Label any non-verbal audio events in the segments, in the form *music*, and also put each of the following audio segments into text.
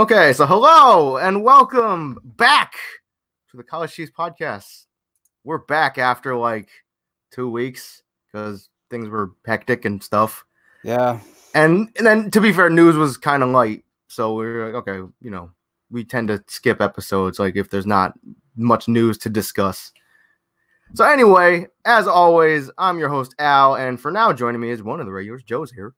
Okay, so hello and welcome back to the College Cheese podcast. We're back after like two weeks because things were hectic and stuff. Yeah. And and then to be fair, news was kind of light. So we are like, okay, you know, we tend to skip episodes like if there's not much news to discuss. So anyway, as always, I'm your host Al, and for now joining me is one of the regulars, Joe's here.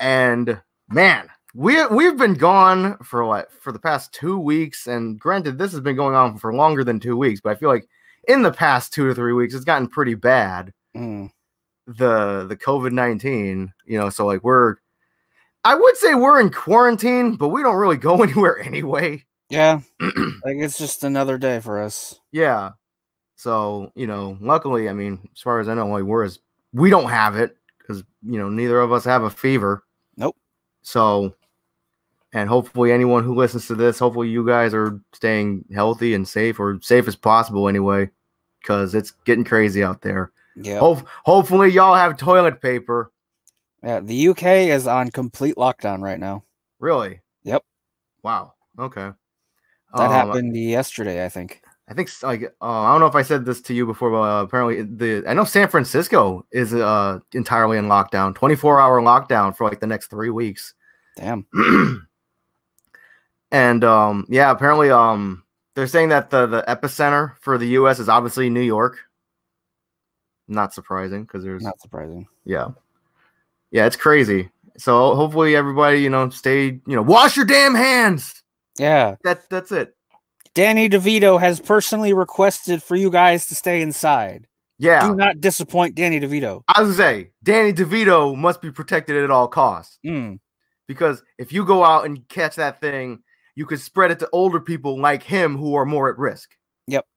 And man, we we've been gone for what for the past two weeks, and granted, this has been going on for longer than two weeks, but I feel like in the past two to three weeks, it's gotten pretty bad. Mm. The the COVID nineteen, you know, so like we're, I would say we're in quarantine, but we don't really go *laughs* anywhere anyway. Yeah. *clears throat* like it's just another day for us. Yeah. So you know, luckily, I mean, as far as I know, like we're as we don't have it because you know neither of us have a fever. So, and hopefully, anyone who listens to this, hopefully, you guys are staying healthy and safe, or safe as possible anyway, because it's getting crazy out there. Yeah. Hope, hopefully, y'all have toilet paper. Yeah. The UK is on complete lockdown right now. Really? Yep. Wow. Okay. That Um, happened yesterday, I think. I think like uh, I don't know if I said this to you before, but uh, apparently the I know San Francisco is uh entirely in lockdown, 24 hour lockdown for like the next three weeks. Damn. *clears throat* and um yeah, apparently um they're saying that the the epicenter for the U.S. is obviously New York. Not surprising because there's Not surprising. yeah, yeah, it's crazy. So hopefully everybody you know stay you know wash your damn hands. Yeah. That that's it. Danny DeVito has personally requested for you guys to stay inside. Yeah, Do not disappoint Danny DeVito. I was gonna say Danny DeVito must be protected at all costs. Mm. because if you go out and catch that thing, you could spread it to older people like him who are more at risk. Yep. *sighs*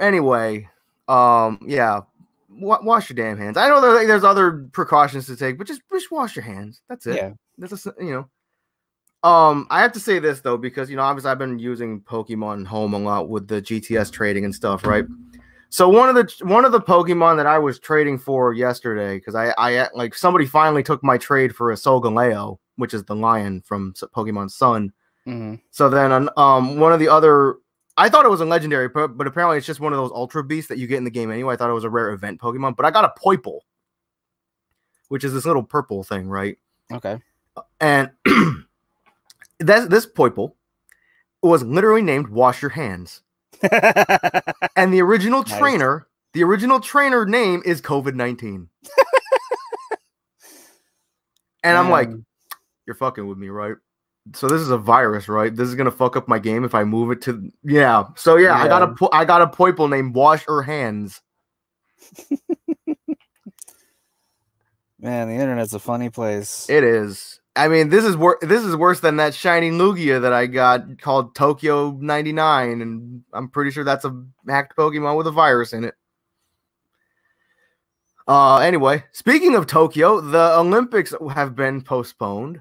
Anyway, um, yeah, wa- wash your damn hands. I know there, there's other precautions to take, but just just wash your hands. That's it. Yeah. That's just, you know. Um, I have to say this though because you know obviously I've been using Pokemon Home a lot with the GTS trading and stuff, right? So one of the one of the Pokemon that I was trading for yesterday because I I like somebody finally took my trade for a Solgaleo, which is the lion from Pokemon Sun. hmm So then um one of the other I thought it was a legendary, but, but apparently it's just one of those ultra beasts that you get in the game anyway. I thought it was a rare event Pokemon, but I got a Poipole, which is this little purple thing, right? Okay. And *clears throat* that this Poipole was literally named Wash Your Hands. *laughs* And the original Nice. trainer, the original trainer name is COVID 19. and I'm like, Um, you're fucking with me, right? So this is a virus, right? This is gonna fuck up my game if I move it to yeah. So yeah, I got a Yeah. po- I got a Poipole named Wash Her Hands. *laughs* man, the internet's a funny place. It is. I mean, this is wor- this is worse than that shiny Lugia that I got called Tokyo 99, and I'm pretty sure that's a hacked Pokemon with a virus in it. Uh anyway, speaking of Tokyo, the Olympics have been postponed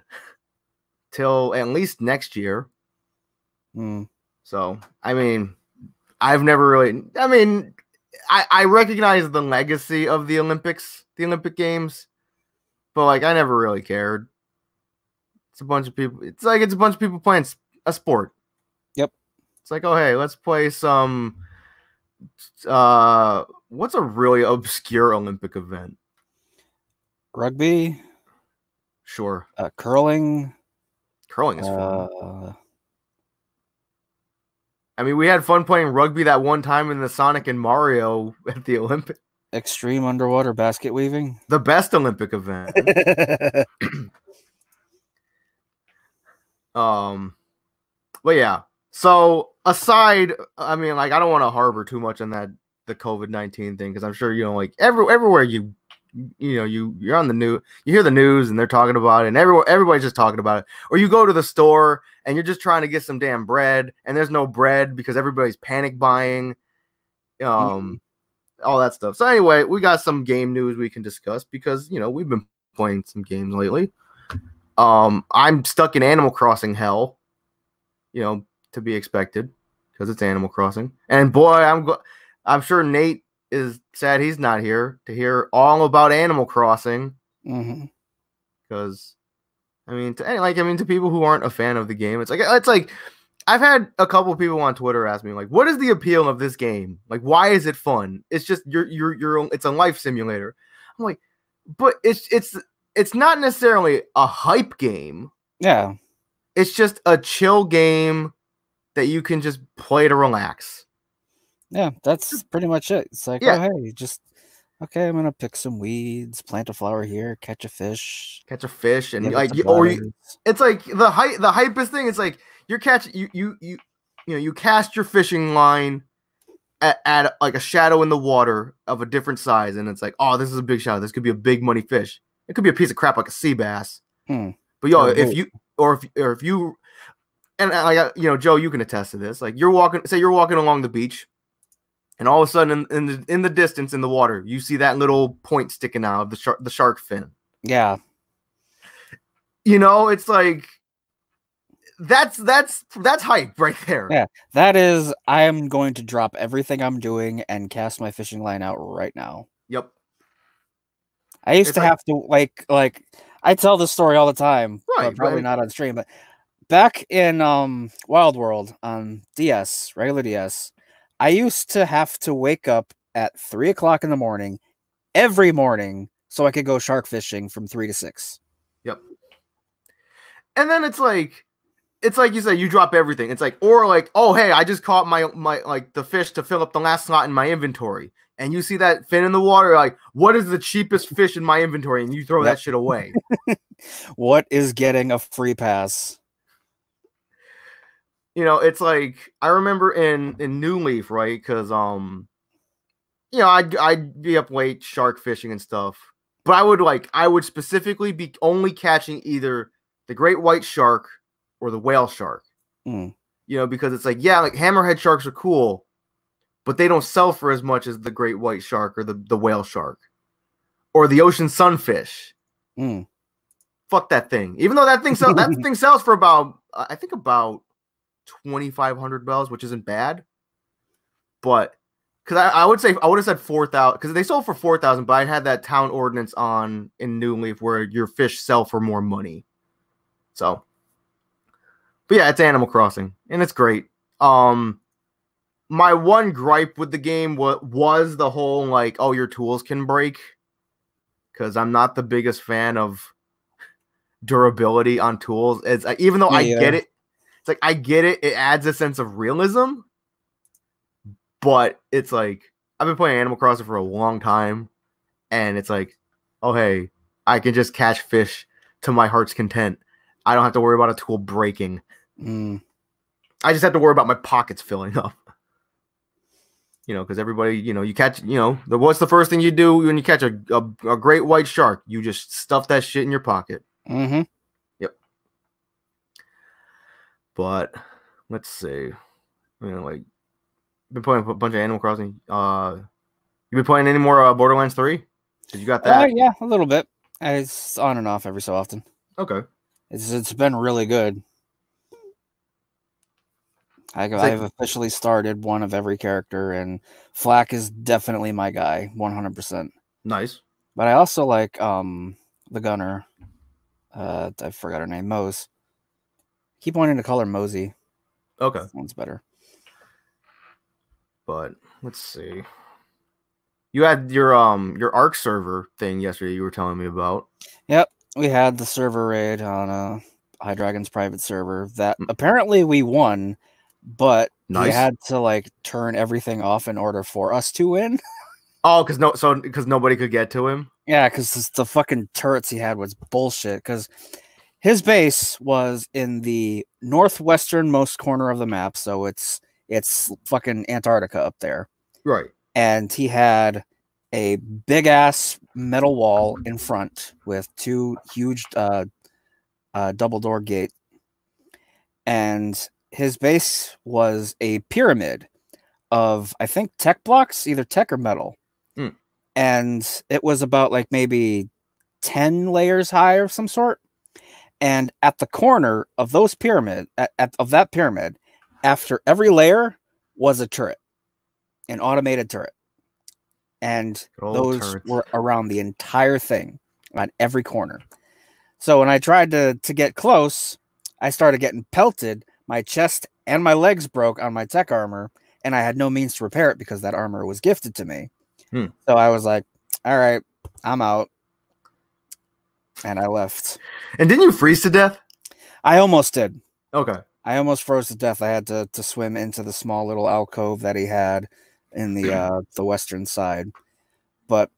till at least next year. Mm. So, I mean, I've never really I mean, I I recognize the legacy of the Olympics, the Olympic Games, but like I never really cared. It's a bunch of people. It's like it's a bunch of people playing a sport. Yep. It's like, oh hey, let's play some. Uh, what's a really obscure Olympic event? Rugby, Sure, uh, curling. curling is fun. Uh, I mean, we had fun playing rugby that one time in the Sonic and Mario *laughs* at the Olympic, extreme underwater basket weaving. the best Olympic event. *laughs* Um, but yeah. So aside, I mean, like, I don't want to harbor too much on that the COVID nineteen thing because I'm sure you know, like, every everywhere you, you know, you you're on the new you hear the news and they're talking about it, and everyone everybody's just talking about it. Or you go to the store and you're just trying to get some damn bread, and there's no bread because everybody's panic buying. Um. All that stuff. So anyway, we got some game news we can discuss because you know we've been playing some games lately. Um, I'm stuck in Animal Crossing hell, you know, to be expected because it's Animal Crossing. And boy, I'm go- I'm sure Nate is sad he's not here to hear all about Animal Crossing because I mean, to any, like I mean, to people who aren't a fan of the game, it's like it's like I've had a couple people on Twitter ask me like, "What is the appeal of this game? Like, why is it fun? It's just you're you're you're it's a life simulator." I'm like, but it's it's it's not necessarily a hype game. Yeah. It's just a chill game that you can just play to relax. Yeah, that's pretty much it. It's like, Yeah. oh hey, just okay, I'm gonna pick some weeds, plant a flower here, catch a fish. Catch a fish and like or you, it's like the hype the hypest thing It's like you're catching you you you you know you cast your fishing line at, at like a shadow in the water of a different size and it's like oh this is a big shadow this could be a big money fish it could be a piece of crap like a sea bass Hmm. but yo if you or if or if you and I like uh, you know Joe you can attest to this like you're walking say you're walking along the beach and all of a sudden in, in the in the distance in the water you see that little point sticking out of the shark the shark fin Yeah. you know it's like that's that's that's hype right there Yeah. That is I am going to drop everything I'm doing and cast my fishing line out right now. I used It's to like- have to like like I tell this story all the time, Right, but probably right. not on stream. But back in um Wild World on DS, regular DS, I used to have to wake up at three o'clock in the morning every morning so I could go shark fishing from three to six. yep and then it's like it's like you said you drop everything it's like or like oh hey i just caught my my like the fish to fill up the last slot in my inventory and you see that fin in the water like what is the cheapest fish in my inventory and you throw Yep. that shit away *laughs* What is getting a free pass? you know it's like i remember in in new leaf right because um you know i'd i'd be up late shark fishing and stuff but i would like i would specifically be only catching either the great white shark or the whale shark Mm. you know because it's like yeah like hammerhead sharks are cool but they don't sell for as much as the great white shark or the, the whale shark or the ocean sunfish Mm. fuck that thing. Even though that thing sell, that *laughs* thing sells for about I think about twenty five hundred bells, which isn't bad. But because I, I would say I would have said four thousand because they sold for four thousand, but I had that town ordinance on in New Leaf where your fish sell for more money. So, but yeah, it's Animal Crossing and it's great. Um, my one gripe with the game was was the whole like, oh, your tools can break. Because I'm not the biggest fan of durability on tools. It's uh, even though I Me get it, it's like I get it. It adds a sense of realism, but it's like I've been playing Animal Crossing for a long time, and it's like, oh hey, I can just catch fish to my heart's content. I don't have to worry about a tool breaking. Mm. I just have to worry about my pockets filling up. You know, because everybody, you know, you catch, you know, the, what's the first thing you do when you catch a, a, a great white shark? You just stuff that shit in your pocket. hmm Yep. But let's see, you know, like been playing a bunch of Animal Crossing. Uh, you been playing any more uh, Borderlands Three? Did you got Uh, that? yeah, a little bit. It's on and off every so often. Okay. It's it's been really good. I, like- I've officially started one of every character, and FL4K is definitely my guy, one hundred percent. Nice. But I also like um the gunner. Uh, I forgot her name, Moze. Keep wanting to call her Mosey. Okay. Sounds better. But let's see. You had your um your Ark server thing yesterday. You were telling me about. Yep, we had the server raid on uh High Dragon's private server that Mm. apparently we won, but we Nice. had to like turn everything off in order for us to win. *laughs* Oh, because no, so because nobody could get to him. Yeah, because the fucking turrets he had was bullshit. Because his base was in the northwesternmost corner of the map, so it's it's fucking Antarctica up there, Right. and he had a big ass metal wall in front with two huge uh, uh, double door gate, and his base was a pyramid of I think tech blocks, either tech or metal, Hmm. and it was about like maybe ten layers high of some sort. And at the corner of those pyramid, at, at, of that pyramid, after every layer was a turret, an automated turret, and those turrets. were around the entire thing on every corner. So when I tried to to get close, I started getting pelted. My chest and my legs broke on my tech armor, and I had no means to repair it because that armor was gifted to me. Hmm. So I was like, "All right, I'm out," and I left. And didn't you freeze to death? I almost did. Okay. I almost froze to death. I had to to swim into the small little alcove that he had in the uh the western side. But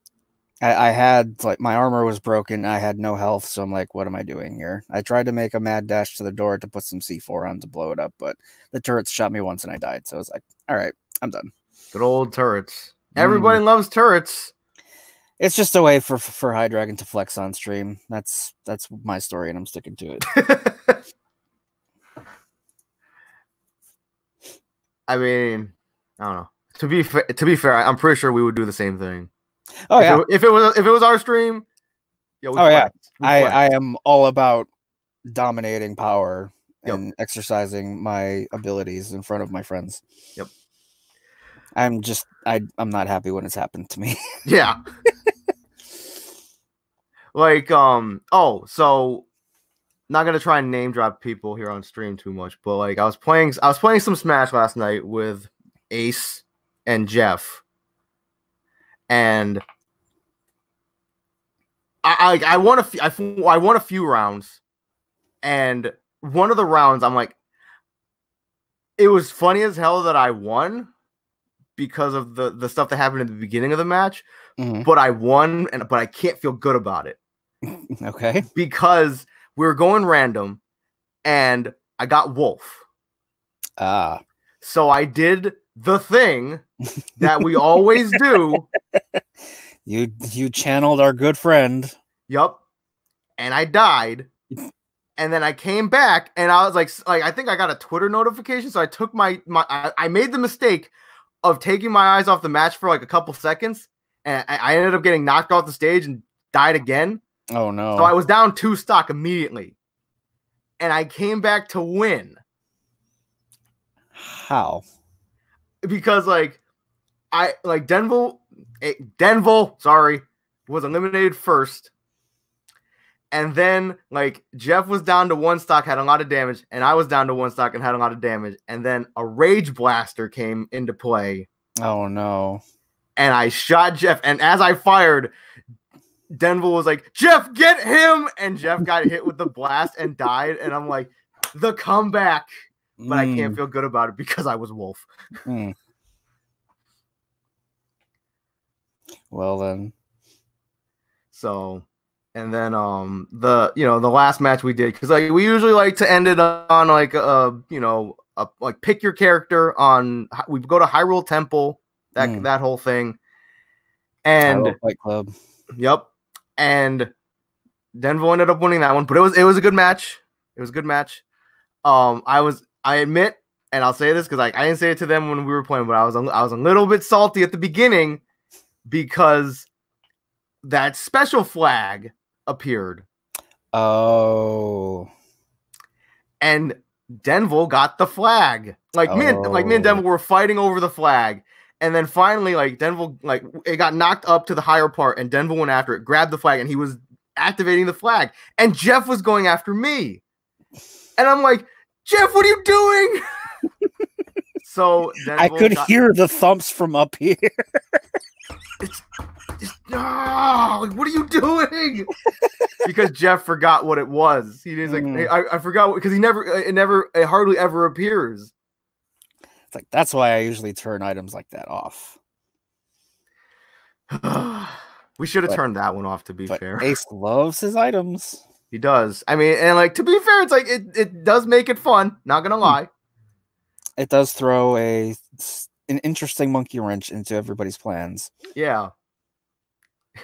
I, I had like my armor was broken. I had no health, so I'm like, what am I doing here? I tried to make a mad dash to the door to put some C4 on to blow it up, but the turrets shot me once and I died. So I was like, all right, I'm done. Good old turrets. Mm. Everybody loves turrets. It's just a way for for High Dragon to flex on stream. That's that's my story, and I'm sticking to it. *laughs* I mean, I don't know. To be fa- to be fair, I'm pretty sure we would do the same thing. Oh if yeah, It, if it was if it was our stream, yeah. Oh, yeah. I. I am all about dominating power Yep. and exercising my abilities in front of my friends. Yep. I'm just I I'm not happy when it's happened to me. *laughs* Yeah. like um oh, so not gonna try and name drop people here on stream too much, but like I was playing I was playing some Smash last night with Ace and Jeff. And I I, I won a few I, won a few rounds. And one of the rounds I'm like it was funny as hell that I won because of the the stuff that happened in the beginning of the match Mhm. but I won, and but I can't feel good about it *laughs* Okay. because we were going random, and I got Wolf. Ah. So I did the thing that we always do. *laughs* You you channeled our good friend. Yup, and I died, and then I came back, and I was like, like I think I got a Twitter notification, so I took my my I, I made the mistake of taking my eyes off the match for like a couple seconds, and I, I ended up getting knocked off the stage and died again. Oh no. So I was down two stock immediately. And I came back to win How? because like I like Denville eh, Denville, sorry, was eliminated first. And then like Jeff was down to one stock, had a lot of damage, and I was down to one stock and had a lot of damage. And then a rage blaster came into play, Oh no. and I shot Jeff. And as I fired, Denville was like, Jeff, get him! And Jeff got hit with the blast and died. And I'm like, the comeback. But I can't Mm, feel good about it because I was Wolf. mm. Well then. So, and then um the you know the last match we did because like we usually like to end it on like a you know a, like pick your character on we go to Hyrule Temple that Mm. that whole thing, and Fight Club. Yep. And Denver ended up winning that one, but it was it was a good match. It was a good match. Um, I was I admit, and I'll say this because like I didn't say it to them when we were playing, but I was a, I was a little bit salty at the beginning because that special flag appeared Oh. and Denville got the flag. Like me and like me and Oh. Denville were fighting over the flag. And then finally, like Denville, like it got knocked up to the higher part, and Denville went after it, grabbed the flag, and he was activating the flag. And Jeff was going after me. And I'm like, Jeff, what are you doing? *laughs* so I could hear the thumps from up here. just, no, like, what are you doing? because Jeff forgot what it was. He was like, Mm. "Hey, I, I forgot because he never, it never, it hardly ever appears. It's like that's why I usually turn items like that off. *sighs* we should have But- turned that one off. To be fair, Ace loves his items. he does. I mean, and like to be fair, it's like it, it does make it fun. Not gonna lie. It does throw a an interesting monkey wrench into everybody's plans. Yeah. *laughs*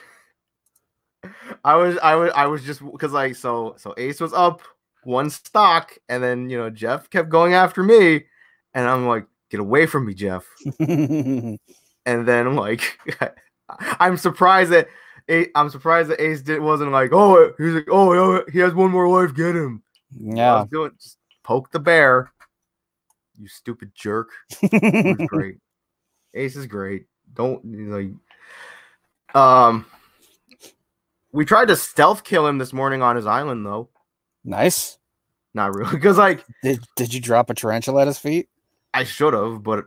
I was, I was, I was just because like so, so Ace was up one stock, and then you know Jeff kept going after me, and I'm like, get away from me, Jeff. *laughs* and then like, *laughs* I'm surprised that Ace, I'm surprised that Ace did wasn't like, oh, he's like, oh, oh he has one more life, get him. Yeah. doing just poke the bear. You stupid jerk. *laughs* Great. Ace is great. Don't you know, like, um, We tried to stealth kill him this morning on his island, though. Nice. Not really, *laughs* because like Did did you drop a tarantula at his feet? I should have, but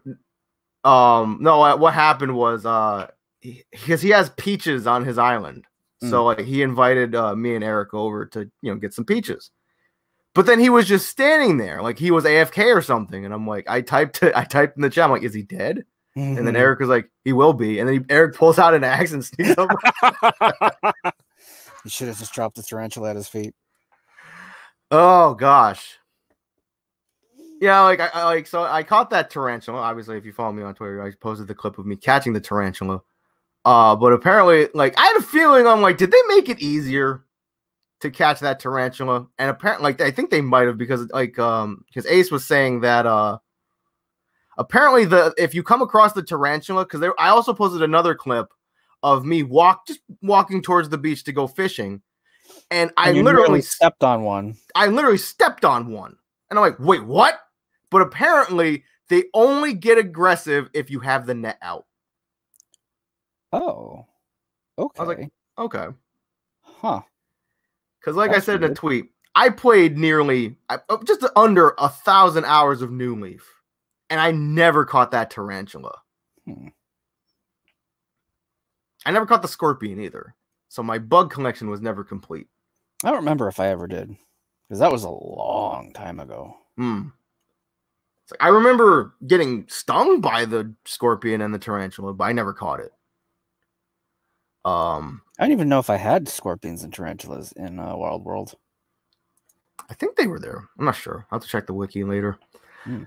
um, no. What happened was uh, because he has peaches on his island, so like he invited uh, me and Eric over to you know get some peaches. But then he was just standing there, like he was AFK or something, and I'm like, I typed it, I typed in the chat, I'm like, is he dead? And then Mhm. Eric was like, he will be, and then he, Eric pulls out an axe and sneaks up. you should have just dropped the tarantula at his feet. Oh gosh. Yeah, like I, I like so I caught that tarantula. Obviously, if you follow me on Twitter, I posted the clip of me catching the tarantula. Uh, but apparently, like I had a feeling I'm like, did they make it easier to catch that tarantula? And apparently, like I think they might have because like um because Ace was saying that uh apparently the if you come across the tarantula because there I also posted another clip of me walk just walking towards the beach to go fishing, and I And you literally stepped on one. I literally stepped on one. And I'm like, wait, what? But apparently, they only get aggressive if you have the net out. Oh. Okay. I was like, Okay. huh. Because, like I That's said in a tweet, I played nearly uh, just under a thousand hours of New Leaf, and I never caught that tarantula. Hmm. I never caught the scorpion either. So my bug collection was never complete. I don't remember if I ever did. Because that was a long time ago. Hmm. Like, I remember getting stung by the scorpion and the tarantula, but I never caught it. Um, I don't even know if I had scorpions and tarantulas in uh, Wild World. I think they were there. I'm not sure. I'll have to check the wiki later. Hmm.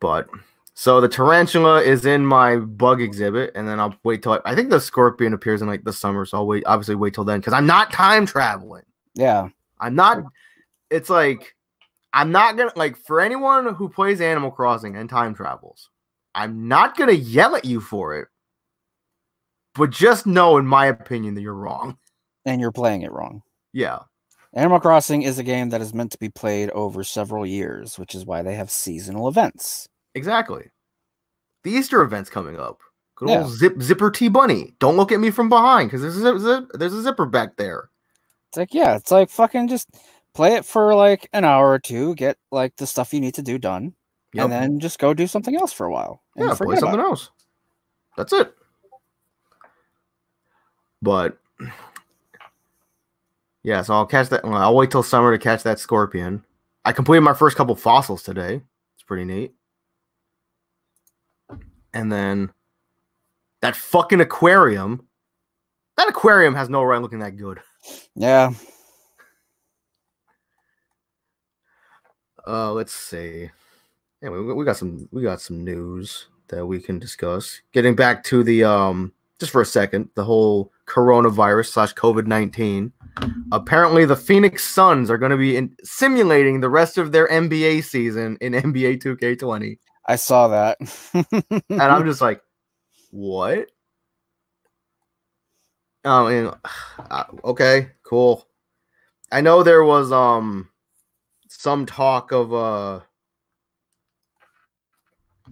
But so the tarantula is in my bug exhibit, and then I'll wait till I, I think the scorpion appears in like the summer. So I'll wait, obviously, wait till then because I'm not time traveling. Yeah. I'm not. It's like I'm not gonna like for anyone who plays Animal Crossing and time travels. I'm not gonna yell at you for it, but just know, in my opinion, that you're wrong. And you're playing it wrong. Yeah, Animal Crossing is a game that is meant to be played over several years, which is why they have seasonal events. exactly. The Easter event's coming up. Good Yeah. old zip zipper T bunny. Don't look at me from behind because there's a zip, there's a zipper back there. It's like, yeah, it's like fucking just play it for like an hour or two, get like the stuff you need to do done, Yep. and then just go do something else for a while. and yeah, play something it. else. That's it. But yeah, so I'll catch that. well, I'll wait till summer to catch that scorpion. I completed my first couple fossils today. It's pretty neat. And then that fucking aquarium. That aquarium has no right looking that good. Yeah. Uh, let's see. Yeah, we, we got some we got some news that we can discuss. Getting back to the um, just for a second, the whole coronavirus slash COVID nineteen. Apparently, the Phoenix Suns are going to be in, simulating the rest of their NBA season in *laughs* NBA Two K Twenty, I saw that. and I'm *laughs* just like, what? Um, and, *sighs* uh, okay, cool. I know there was um some talk of uh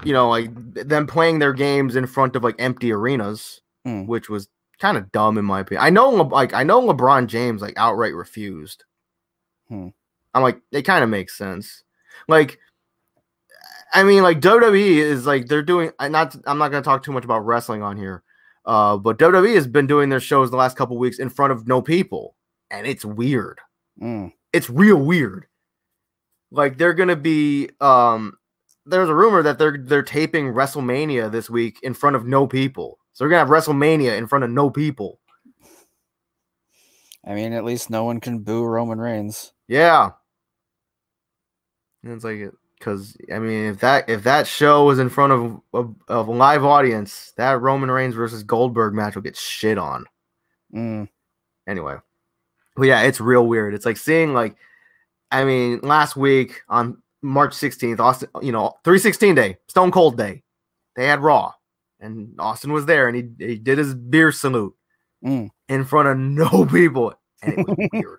you know like them playing their games in front of like empty arenas, Hmm. which was kind of dumb in my opinion. I know like I know LeBron James like outright refused. Hmm. I'm like it kind of makes sense. Like I mean like WWE is like they're doing not I'm not going to talk too much about wrestling on here. Uh but WWE has been doing their shows the last couple weeks in front of no people and it's weird Mm. it's real weird. Like they're gonna be um there's a rumor that they're they're taping WrestleMania this week in front of no people. So we're gonna have WrestleMania in front of no people. I mean, at least no one can boo Roman Reigns. Yeah. And it's like because I mean if that if that show was in front of, of of a live audience, that Roman Reigns versus Goldberg match will get shit on. Mm. anyway but yeah it's real weird it's like seeing like i mean last week on march 16th austin you know 316 day stone cold day they had raw and austin was there and he, he did his beer salute Mm. in front of no *laughs* people and it was *laughs* weird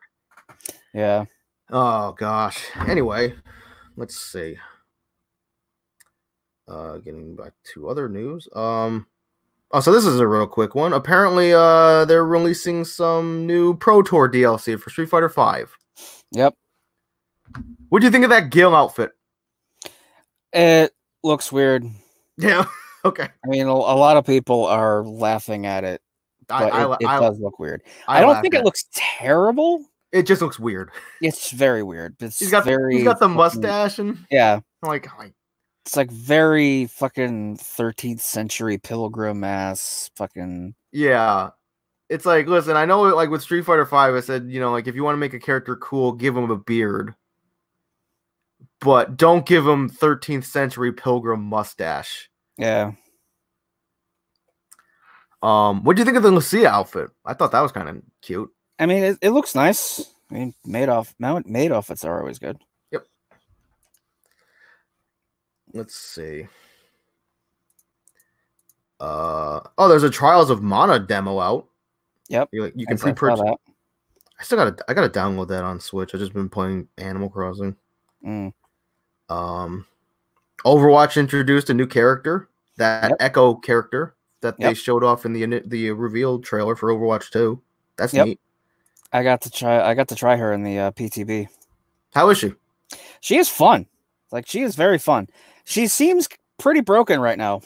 Yeah. oh gosh anyway let's see uh getting back to other news um Oh, so this is a real quick one. Apparently, uh, they're releasing some new Pro Tour DLC for Street Fighter Five. Yep. What do you think of that Gill outfit? It looks weird. Yeah. *laughs* okay. I mean, a, a lot of people are laughing at it, I, I, it, it I, does look weird. I, don't think it looks terrible. It just looks weird. It's very weird. It's He's got very. he's got the mustache and Yeah, I'm like, it's like very fucking 13th century pilgrim ass fucking. yeah. It's like, listen, I know like with Street Fighter Five, I said, you know, like if you want to make a character cool, give him a beard. But don't give him 13th century pilgrim mustache. Yeah, Um, what do you think of the Lucia outfit? I thought that was kind of cute. I mean, it, it looks nice. I mean, Madoff, Mount Madoff, are always good. Yep. Let's see. Uh oh, there's a Trials of Mana demo out. Yep, You, you I- can pre-purchase. that. I still gotta I gotta download that on Switch. I've just been playing Animal Crossing. Mm, Um, Overwatch introduced a new character, that Yep. Echo character that they showed off in the the reveal trailer for Overwatch 2. That's Yep. neat. I got to try. I got to try her in the uh, PTB. How is she? She is fun. Like she is very fun. She seems pretty broken right now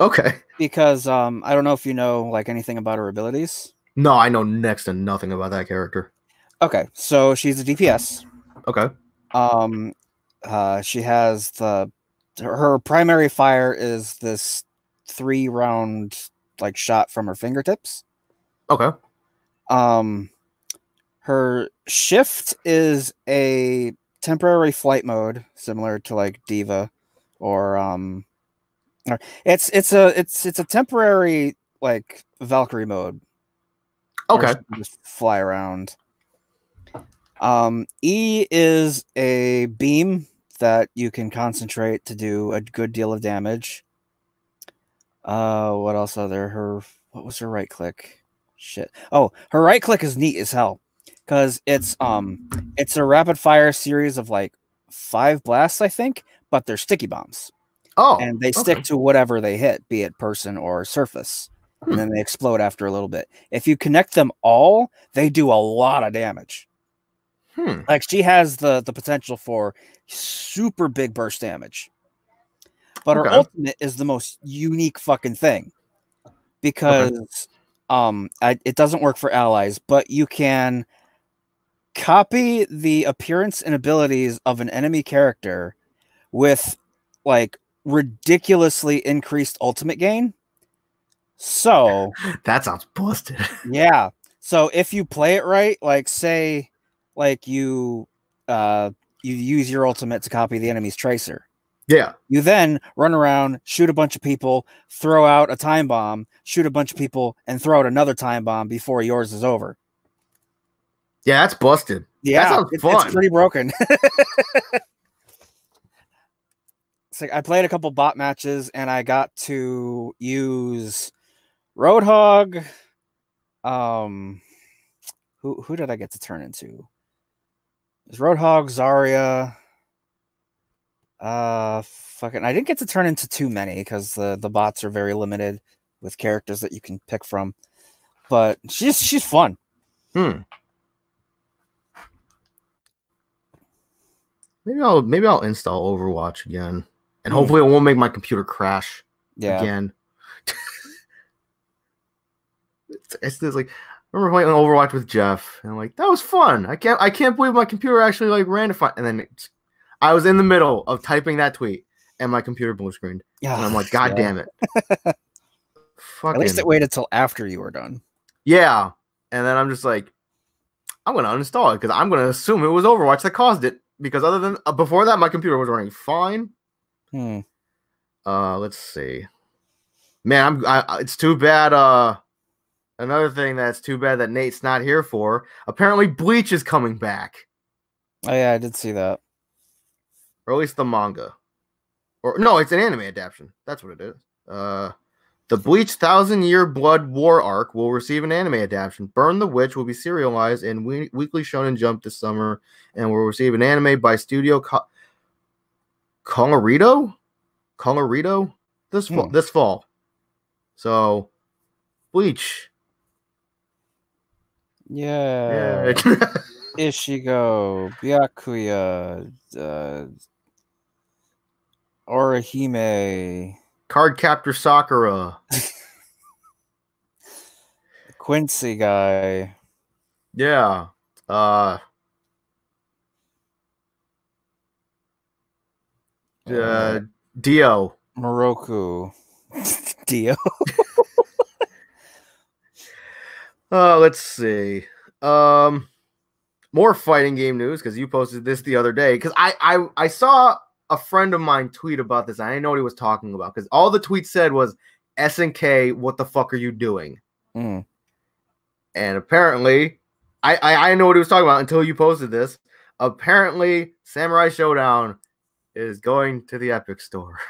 Okay. because um I don't know if you know like anything about her abilities. No, I know next to nothing about that character. Okay, so she's a DPS. Okay. Um, uh, she has the her primary fire is this three round like shot from her fingertips. Okay. Um, her shift is a temporary flight mode, similar to like D.Va, or um, or it's it's a it's it's a temporary like Valkyrie mode. Okay. just fly around. Um, E is a beam that you can concentrate to do a good deal of damage. Uh, what else are there? Her what was her right click? Shit. Oh, her right click is neat as hell because it's um it's a rapid fire series of like five blasts, I think, but they're sticky bombs Oh. and they okay. stick to whatever they hit, be it person or surface, Hmm. and then they explode after a little bit. If you connect them all, they do a lot of damage. Hmm. Like she has the the potential for super big burst damage. But her ultimate is the most unique fucking thing because um I, it doesn't work for allies, but you can copy the appearance and abilities of an enemy character with like ridiculously increased ultimate gain. So, *laughs* That sounds busted. *laughs* yeah. So if you play it right, like say like you uh you use your ultimate to copy the enemy's tracer. yeah. You then run around, shoot a bunch of people, throw out a time bomb, shoot a bunch of people, and throw out another time bomb before yours is over. Yeah, that's busted. Yeah, sounds it- it's pretty broken. *laughs* it's like I played a couple bot matches and I got to use Roadhog. Um, who who did I get to turn into? It was Roadhog, Zarya. Uh, fucking, I didn't get to turn into too many because the the bots are very limited with characters that you can pick from. But she's she's fun. Hmm. Maybe I'll maybe I'll install Overwatch again, and Hmm. hopefully it won't make my computer crash Yeah. again. *laughs* it's, it's just like I remember playing Overwatch with Jeff, and I'm like, that was fun. I can't I can't believe my computer actually like ran to find. And then I was in the middle of typing that tweet, and my computer blue screened, Yeah. and I'm like, *laughs* God Yeah. damn it! At least it waited till after you were done. yeah. And then I'm just like, I'm gonna uninstall it because I'm gonna assume it was Overwatch that caused it. Because other than uh, before that, my computer was running fine. Hmm. Uh, let's see. Man, I'm. I, I- it's too bad. Uh, another thing that's too bad that Nate's not here for. Apparently, Bleach is coming back, Oh yeah, I did see that. or at least the manga. Or no, it's an anime adaptation. That's what it is. Uh, the Bleach Thousand Year Blood War arc will receive an anime adaptation. Burn the Witch will be serialized in we- Weekly Shonen Jump this summer, and will receive an anime by Studio Ko- Colorido, Colorido this fall. Hmm. This fall. So Bleach. Yeah. Yeah. Ichigo, Byakuya, uh, Orihime, Card Captor Sakura. *laughs* Quincy guy. Yeah. Uh, uh Dio. Moroku. *laughs* Dio. Uh, let's see. Um, more fighting game news because you posted this the other day. Because I, I I saw a friend of mine tweet about this. I didn't know what he was talking about because all the tweet said was SNK. What the fuck are you doing? Mm. And apparently, I, I I didn't know what he was talking about until you posted this. Apparently, Samurai Shodown is going to the Epic Store. *laughs*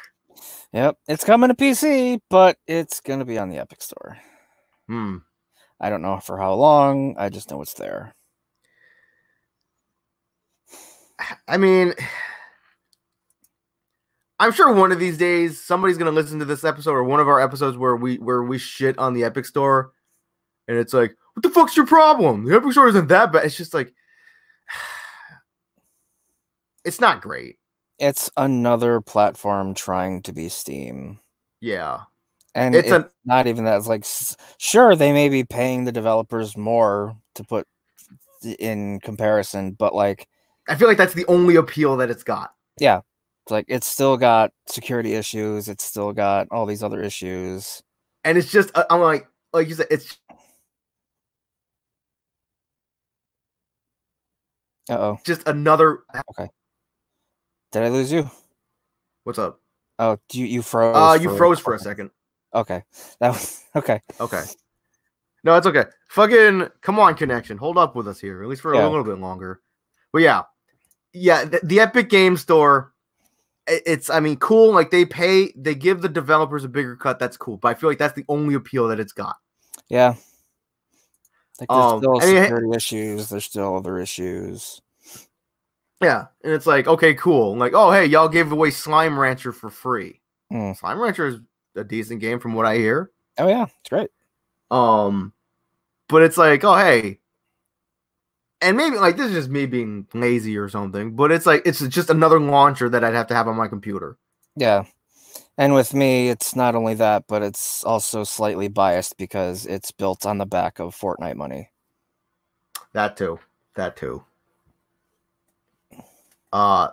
Yep, it's coming to PC, but it's gonna be on the Epic Store. Hmm. I don't know for how long. I just know it's there. I mean, I'm sure one of these days somebody's gonna listen to this episode or one of our episodes where we where we shit on the Epic Store, and it's like, what the fuck's your problem? The Epic Store isn't that bad. It's just like, *sighs* it's not great. It's another platform trying to be Steam. Yeah, And it's it's, a not even that. It's like, sure, they may be paying the developers more to put in comparison, but like, I feel like that's the only appeal that it's got. Yeah, it's like it's still got security issues. It's still got all these other issues. And it's just, uh, I'm like, like you said, it's Uh oh, just another. Okay. Did I lose you? What's up? Oh, you you froze. Uh, you froze for a second. Okay, *laughs* that was okay. Okay. No, it's okay. Fucking come on, connection. Hold up with us here, at least for Yeah. a little bit longer. But yeah, yeah, the, the Epic Game Store. It's, I mean, cool. Like they pay, they give the developers a bigger cut. That's cool. But I feel like that's the only appeal that it's got. Yeah. Like there's Um, still security issues. There's still other issues. Yeah, and it's like, okay, cool. Like, oh, hey, y'all gave away Slime Rancher for free. Mm. Slime Rancher is a decent game from what I hear. Oh yeah, it's great. Um, but it's like, oh hey, and maybe like this is just me being lazy or something. But it's like it's just another launcher that I'd have to have on my computer. Yeah. And with me, it's not only that, but it's also slightly biased because it's built on the back of Fortnite money. That too. That too. Uh,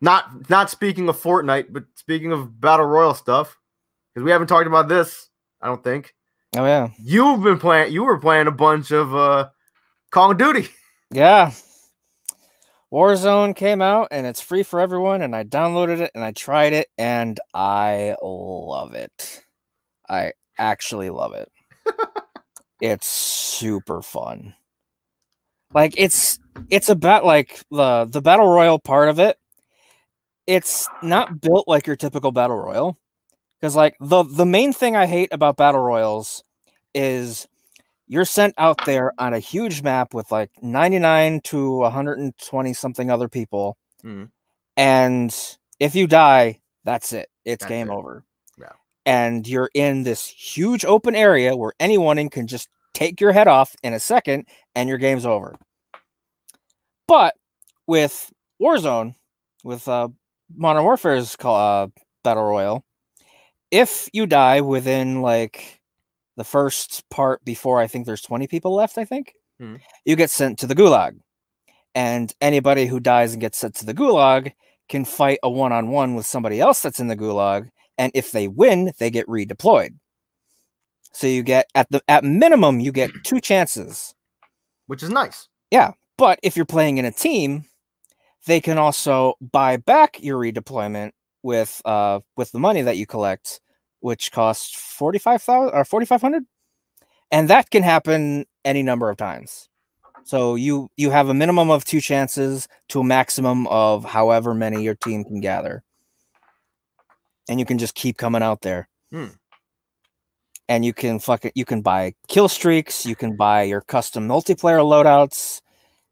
not not speaking of Fortnite, but speaking of battle royal stuff, because we haven't talked about this. I don't think Oh yeah. you've been playing. You were playing a bunch of uh Call of Duty. Yeah. Warzone came out and it's free for everyone and I downloaded it and I tried it and I love it. I actually love it. *laughs* it's super fun. Like it's it's about like the the battle royal part of it. It's not built like your typical battle royal cuz like the the main thing I hate about battle royals is you're sent out there on a huge map with like 99 to 120 something other people Mhm. and if you die that's it it's That's game it. over Yeah. and you're in this huge open area where anyone can just take your head off in a second and your game's over but with warzone with uh modern warfare's call uh battle royal if you die within like the first part before I think there's 20 people left, I think, Mhm. you get sent to the gulag. And anybody who dies and gets sent to the gulag can fight a one on one with somebody else that's in the gulag. And if they win, they get redeployed. So you get at the at minimum, you get two chances. which is nice. Yeah, but if you're playing in a team, they can also buy back your redeployment with uh with the money that you collect, which costs forty five thousand or forty five hundred, and that can happen any number of times. So you you have a minimum of two chances to a maximum of however many your team can gather, and you can just keep coming out there. Hmm. And you can fuck it. You can buy kill streaks. You can buy your custom multiplayer loadouts.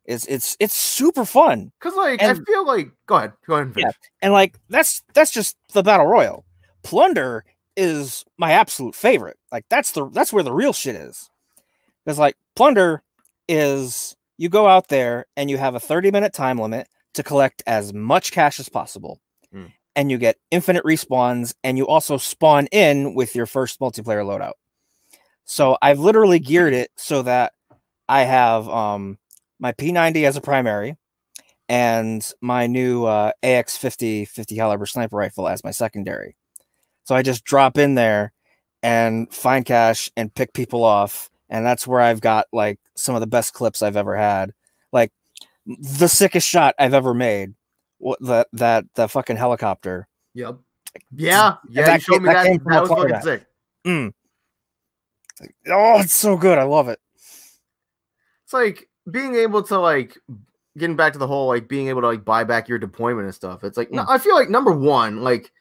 It's it's it's super fun. Cause like I feel like go ahead, go ahead and Yeah. And like that's that's just the battle royal. Plunder is my absolute favorite. Like that's the that's where the real shit is. Because like plunder is you go out there and you have a 30 minute time limit to collect as much cash as possible. Mm. And you get infinite respawns and you also spawn in with your first multiplayer loadout. So I've literally geared it so that I have um my P90 as a primary and my new uh, AX50 50 caliber sniper rifle as my secondary. So I just drop in there and find cash and pick people off. And that's where I've got like some of the best clips I've ever had. Like the sickest shot I've ever made. What that that the fucking helicopter. Yep. Yeah. Yeah. that you showed came- me that that. That was fucking sick. Mm. Oh, it's so good. I love it. It's like being able to like getting back to the whole like being able to like buy back your deployment and stuff. It's like no, Mm. I feel like number one, like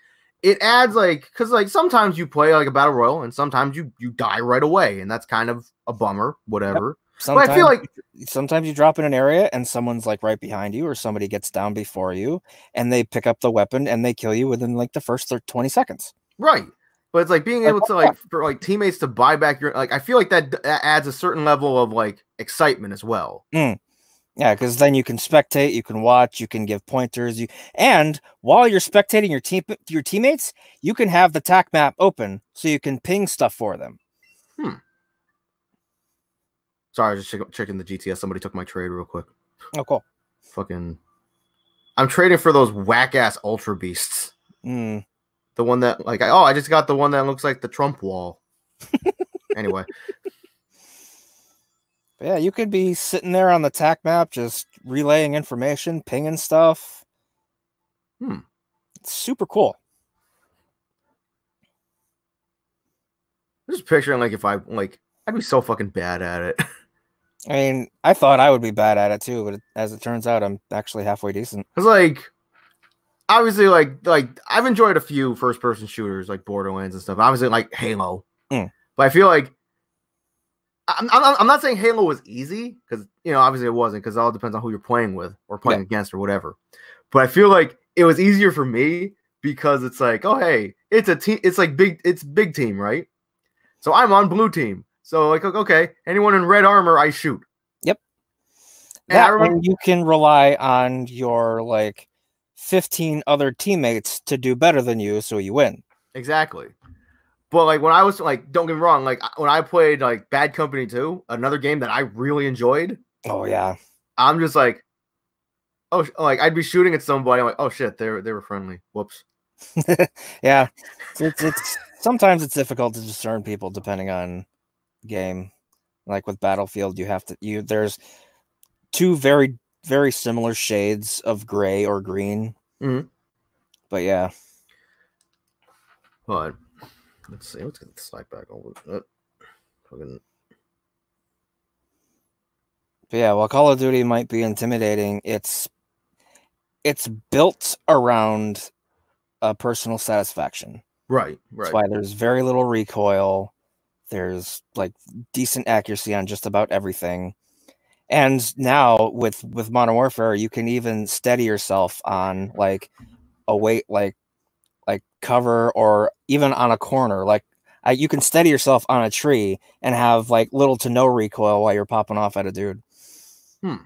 it adds like because like sometimes you play like a battle royal and sometimes you you die right away and that's kind of a bummer. Whatever. But Sometimes, I feel like sometimes you drop in an area and someone's like right behind you or somebody gets down before you and they pick up the weapon and they kill you within like the first thir- 20 seconds. right. But it's like being able to like for like teammates to buy back your like I feel like that, that adds a certain level of like excitement as well. Mm. Yeah, because then you can spectate, you can watch, you can give pointers, you and while you're spectating your team your teammates, you can have the tac map open so you can ping stuff for them. Hmm. Sorry, I was just check- checking the GTS. Somebody took my trade real quick. Oh, cool. Fucking, I'm trading for those whack ass ultra beasts. Mm, The one that like I, oh I just got the one that looks like the Trump wall. *laughs* anyway, yeah, you could be sitting there on the tac map just relaying information, pinging stuff. Hmm. It's super cool. I'm just picturing like if I like I'd be so fucking bad at it. *laughs* I mean, I thought I would be bad at it too, but as it turns out, I'm actually halfway decent. Cause like obviously like like I've enjoyed a few first person shooters like Borderlands and stuff. Obviously like Halo, Mm. but I feel like I'm, I'm, I'm not saying Halo was easy because you know obviously it wasn't because it all depends on who you're playing with or playing against or whatever. But I feel like it was easier for me because it's like oh hey it's a team it's like big it's big team right. So I'm on blue team. So like okay anyone in red armor I shoot. Yep. And That remember you can rely on your like 15 other teammates to do better than you, so you win. Exactly. But like when I was like, don't get me wrong, like when I played like Bad Company 2, another game that I really enjoyed, Oh yeah. I'm just like, oh, like I'd be shooting at somebody, I'm like, oh shit, they were they were friendly. Whoops. *laughs* yeah. It's, it's sometimes it's difficult to discern people depending on game. Like with Battlefield, you have to you there's two very very similar shades of gray or green. Mhm. But yeah. But let's see, let's get the slide back over. Uh, fucking But yeah, while Call of Duty might be intimidating, it's it's built around a personal satisfaction. right, That's right. why there's very little recoil. There's like decent accuracy on just about everything. And now with with Modern Warfare, you can even steady yourself on like a weight like cover or even on a corner. Like I, you can steady yourself on a tree and have like little to no recoil while you're popping off at a dude. Hmm.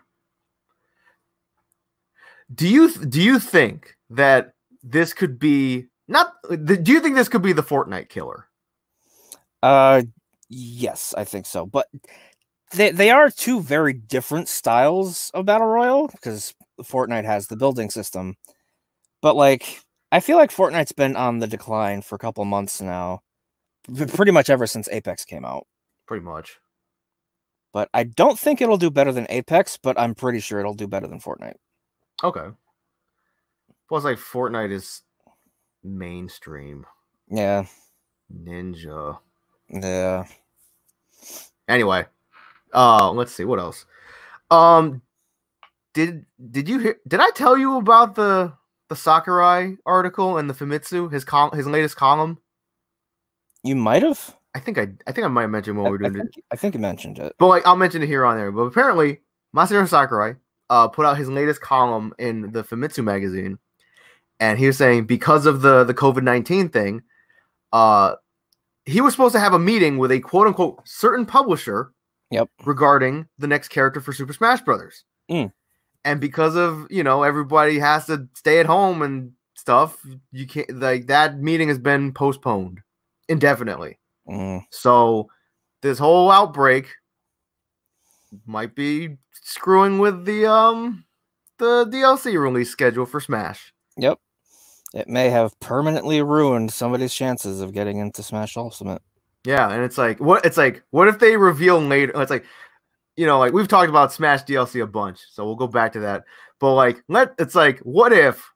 Do you do you think that this could be not? Do you think this could be the Fortnite killer? Uh, yes, I think so. But they they are two very different styles of battle royal because Fortnite has the building system, but like I feel like Fortnite's been on the decline for a couple months now, pretty much ever since Apex came out. Pretty much. But I don't think it'll do better than Apex, but I'm pretty sure it'll do better than Fortnite. Okay. Plus, like Fortnite is mainstream. Yeah, Ninja. yeah. Anyway, uh, let's see what else. Um, did did you hear? Did I tell you about the the Sakurai article and the Famitsu his col- his latest column? You might have. I think I I think I might have mentioned when I, we were I doing it, think, I think you mentioned it. but like I'll mention it here on there. But apparently, Masahiro Sakurai uh put out his latest column in the Famitsu magazine, and he was saying because of the the COVID nineteen thing, uh, he was supposed to have a meeting with a quote unquote certain publisher. Yep. Regarding the next character for Super Smash Brothers. Mm. And because of you know everybody has to stay at home and stuff, you can't like that meeting has been postponed indefinitely. Mm. So this whole outbreak might be screwing with the um the DLC release schedule for Smash. Yep. It may have permanently ruined somebody's chances of getting into Smash Ultimate. Yeah, and it's like what it's like what if they reveal later it's like you know like we've talked about Smash DLC a bunch, so we'll go back to that. But like let it's like what if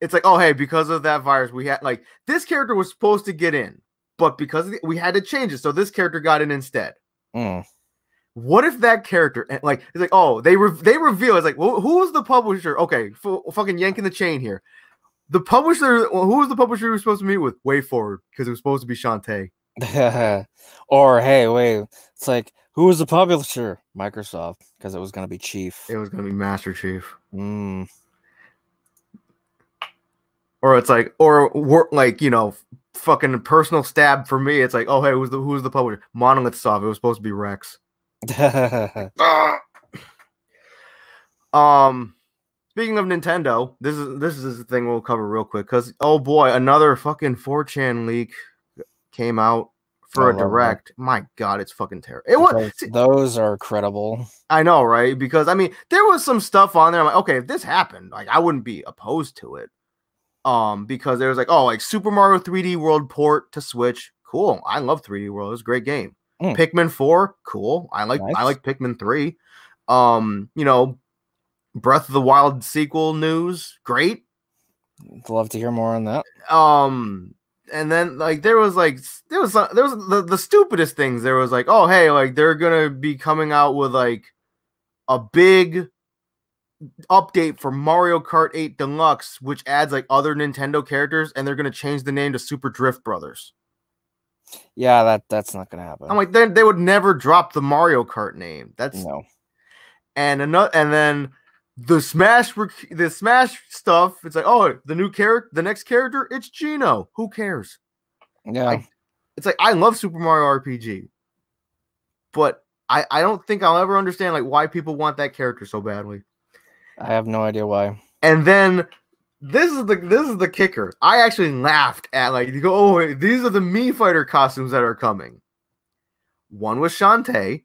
it's like oh hey because of that virus we had like this character was supposed to get in, but because the, we had to change it so this character got in instead. Mm. What if that character and like it's like oh they re- they reveal it's like well, who was the publisher? Okay, f- fucking yanking the chain here. The publisher, well, who was the publisher we were supposed to meet with? WayForward because it was supposed to be Shantae. *laughs* or hey, wait, it's like who was the publisher? Microsoft, because it was going to be Chief. It was gonna be Master Chief. Mm. Or it's like, or work like you know, fucking personal stab for me. It's like, oh hey, who's the who's the publisher? Monolith Soft. It was supposed to be Rex. *laughs* *laughs* Um, speaking of Nintendo, this is this is the thing we'll cover real quick because oh boy, another fucking 4chan leak came out for I a that. direct. My god, it's fucking terrible. It was. Those are credible. I know, right? Because I mean, there was some stuff on there. I'm like, okay, if this happened, like I wouldn't be opposed to it. Um, because there was like, oh, like Super Mario 3D World port to Switch. Cool. I love 3D World. It's a great game. Mm. Pikmin 4, cool. I like I like Pikmin 3. Um, you know, Breath of the Wild sequel news, great. Love to hear more on that. Um, and then like there was like there was some- there was the, the stupidest things. There was like, oh hey, like they're gonna be coming out with like a big update for Mario Kart 8 Deluxe, which adds like other Nintendo characters, and they're gonna change the name to Super Drift Brothers. Yeah, that that's not gonna happen. I'm like, then they would never drop the Mario Kart name. That's no. and another and then the smash rec- the smash stuff it's like oh the new character the next character it's Geno. Who cares? Yeah. I- it's like i love super mario rpg but i i don't think i'll ever understand like why people want that character so badly. I have no idea why. and then this is the this is the kicker. I actually laughed at like you go oh these are the me fighter costumes that are coming. One was shantae.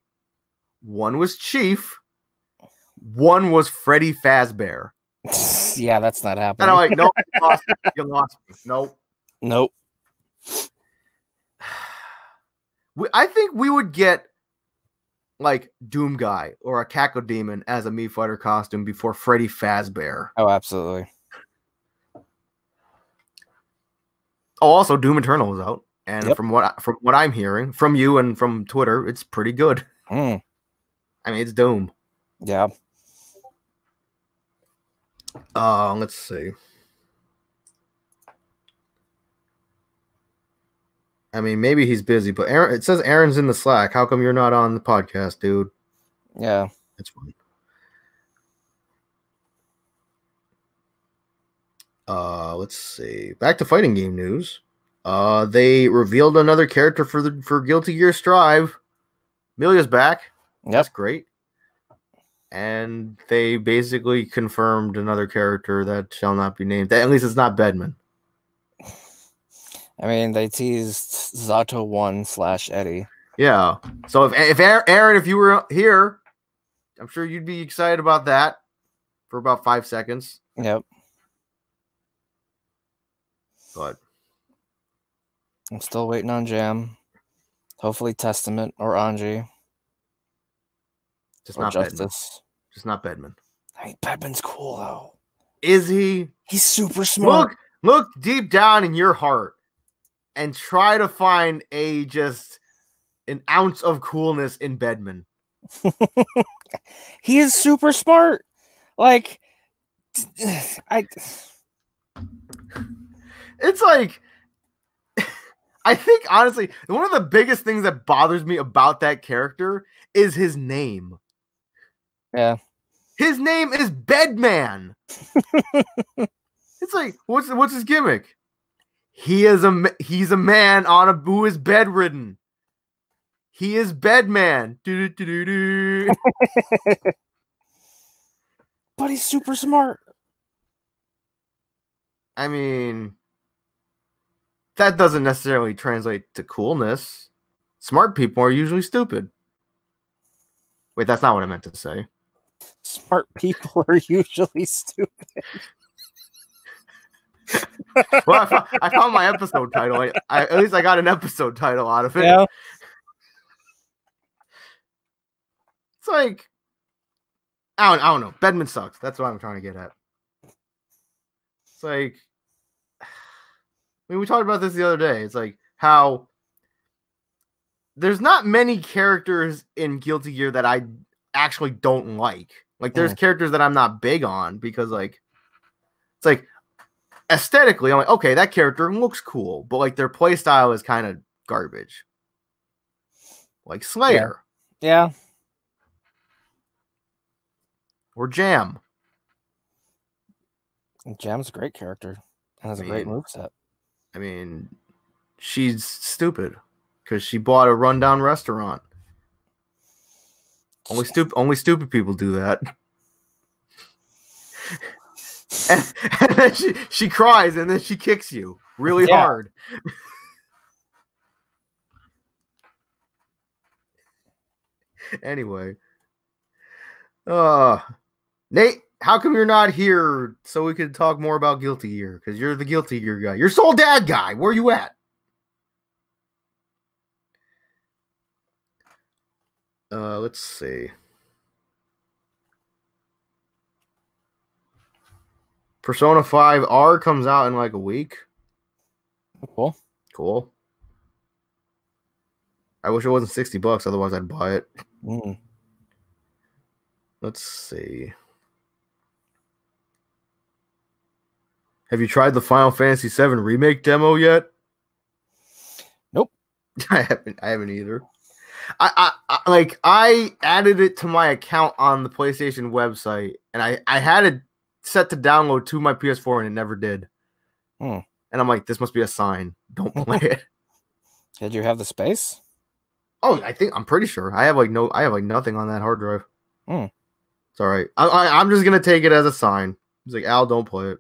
One was chief one was freddy fazbear *laughs* yeah, that's not happening. And. I'm like, nope, you lost, *laughs* me. you lost me. Nope. nope. *sighs* We, I think we would get like Doom Guy or a Cacodemon as a Me Fighter costume before Freddy Fazbear. Oh, absolutely. Oh, also Doom Eternal is out, and Yep. from what from what I'm hearing from you and from Twitter, it's pretty good. Mm, I mean, it's Doom. yeah. Uh, let's see. I mean, maybe he's busy, but Aaron, it says Aaron's in the Slack. How come you're not on the podcast, dude? Yeah. That's fine. Uh, let's see. Back to fighting game news. Uh, they revealed another character for the for Guilty Gear Strive. Amelia's back. Yep. That's great. And they basically confirmed another character that shall not be named. At least it's not Bedman. I mean, they teased Zato one slash Eddie. Yeah. So if if Aaron, Aaron, if you were here, I'm sure you'd be excited about that for about five seconds. Yep. But I'm still waiting on Jam. Hopefully Testament or Anji just or not Bedman. Justice. Just not Bedman. I mean, Bedman's cool though. Is he? He's super smart. Look, look deep down in your heart and try to find a just an ounce of coolness in Bedman. *laughs* he is super smart. Like, *sighs* I It's like *laughs* I think honestly, one of the biggest things that bothers me about that character is his name. Yeah. His name is Bedman. *laughs* it's like, what's what's his gimmick? He is a he's a man on a who is bedridden. He is bedman. *laughs* But he's super smart. I mean, that doesn't necessarily translate to coolness. Smart people are usually stupid. Wait, that's not what I meant to say. Smart people are usually stupid. Well, I, fo- I found my episode title. I, I, at least I got an episode title out of it. Yeah. It's like I don't, I don't know. Bedman sucks. That's what I'm trying to get at. It's like *sighs* I mean, we talked about this the other day. It's like how there's not many characters in Guilty Gear that I actually don't like. Like there's Mm. characters that I'm not big on because like it's like aesthetically, I'm like, okay, that character looks cool, but like their play style is kind of garbage. Like Slayer Yeah. or Jam. Jam's a great character and has a great moveset. I mean, she's stupid because she bought a rundown restaurant. Only stupid, only stupid people do that. and, and then she she cries and then she kicks you really Yeah. hard. *laughs* anyway, uh, Nate, how come you're not here so we could talk more about Guilty Gear? Because you're the Guilty Gear guy. You're Sol Badguy. Where you at? Uh, let's see. Persona 5 R comes out in like a week. Cool. Cool. I wish it wasn't 60 bucks, otherwise I'd buy it. Mm. Let's see. Have you tried the Final Fantasy VII remake demo yet? Nope. *laughs* I haven't. I haven't either. I, I, I like I added it to my account on the PlayStation website, and I I had it set to download to my PS4, and it never did. Hmm. And I'm like, this must be a sign. Don't play *laughs* it. Did you have the space? Oh, I think I'm pretty sure. I have like no, I have like nothing on that hard drive. Hmm. It's all right. I, I, I'm just gonna take it as a sign. He's like, Al, don't play it.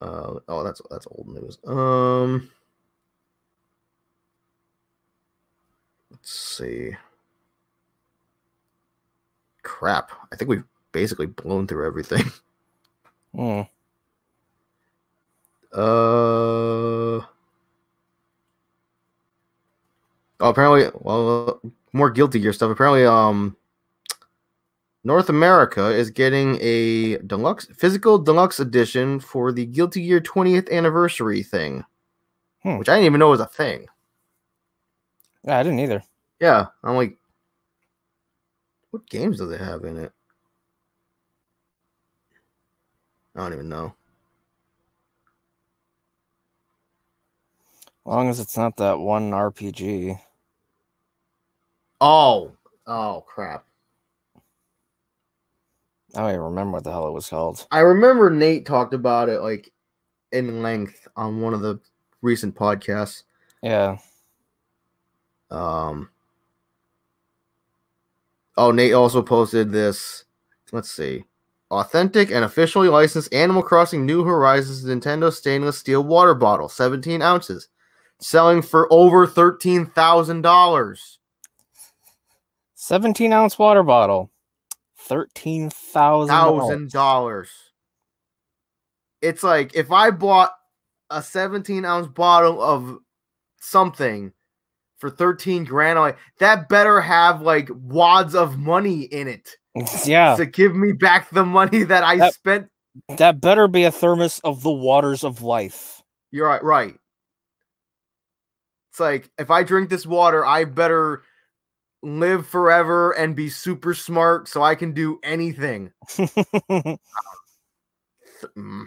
Uh, oh, that's that's old news. Um, let's see. Crap. I think we've basically blown through everything. *laughs* Mm. Uh. Oh, apparently, well, more Guilty Gear stuff. Apparently, um, North America is getting a deluxe physical deluxe edition for the Guilty Gear 20th anniversary thing, Hmm. which I didn't even know was a thing. Yeah, I didn't either. Yeah, I'm like, what games do they have in it? I don't even know. As long as it's not that one RPG. Oh, oh crap! I don't even remember what the hell it was called. I remember Nate talked about it like in length on one of the recent podcasts. Yeah. Um. Oh, Nate also posted this. Let's see. Authentic and officially licensed Animal Crossing New Horizons Nintendo stainless steel water bottle, 17 ounces, selling for over $13,000. 17 ounce water bottle. $13,000. It's like if I bought a 17 ounce bottle of something for 13 grand, I'm like that better have like wads of money in it *laughs* Yeah. to give me back the money that I That- spent. That better be a thermos of the waters of life. You're right, right. It's like if I drink this water, I better live forever and be super smart so I can do anything. *laughs* Mm.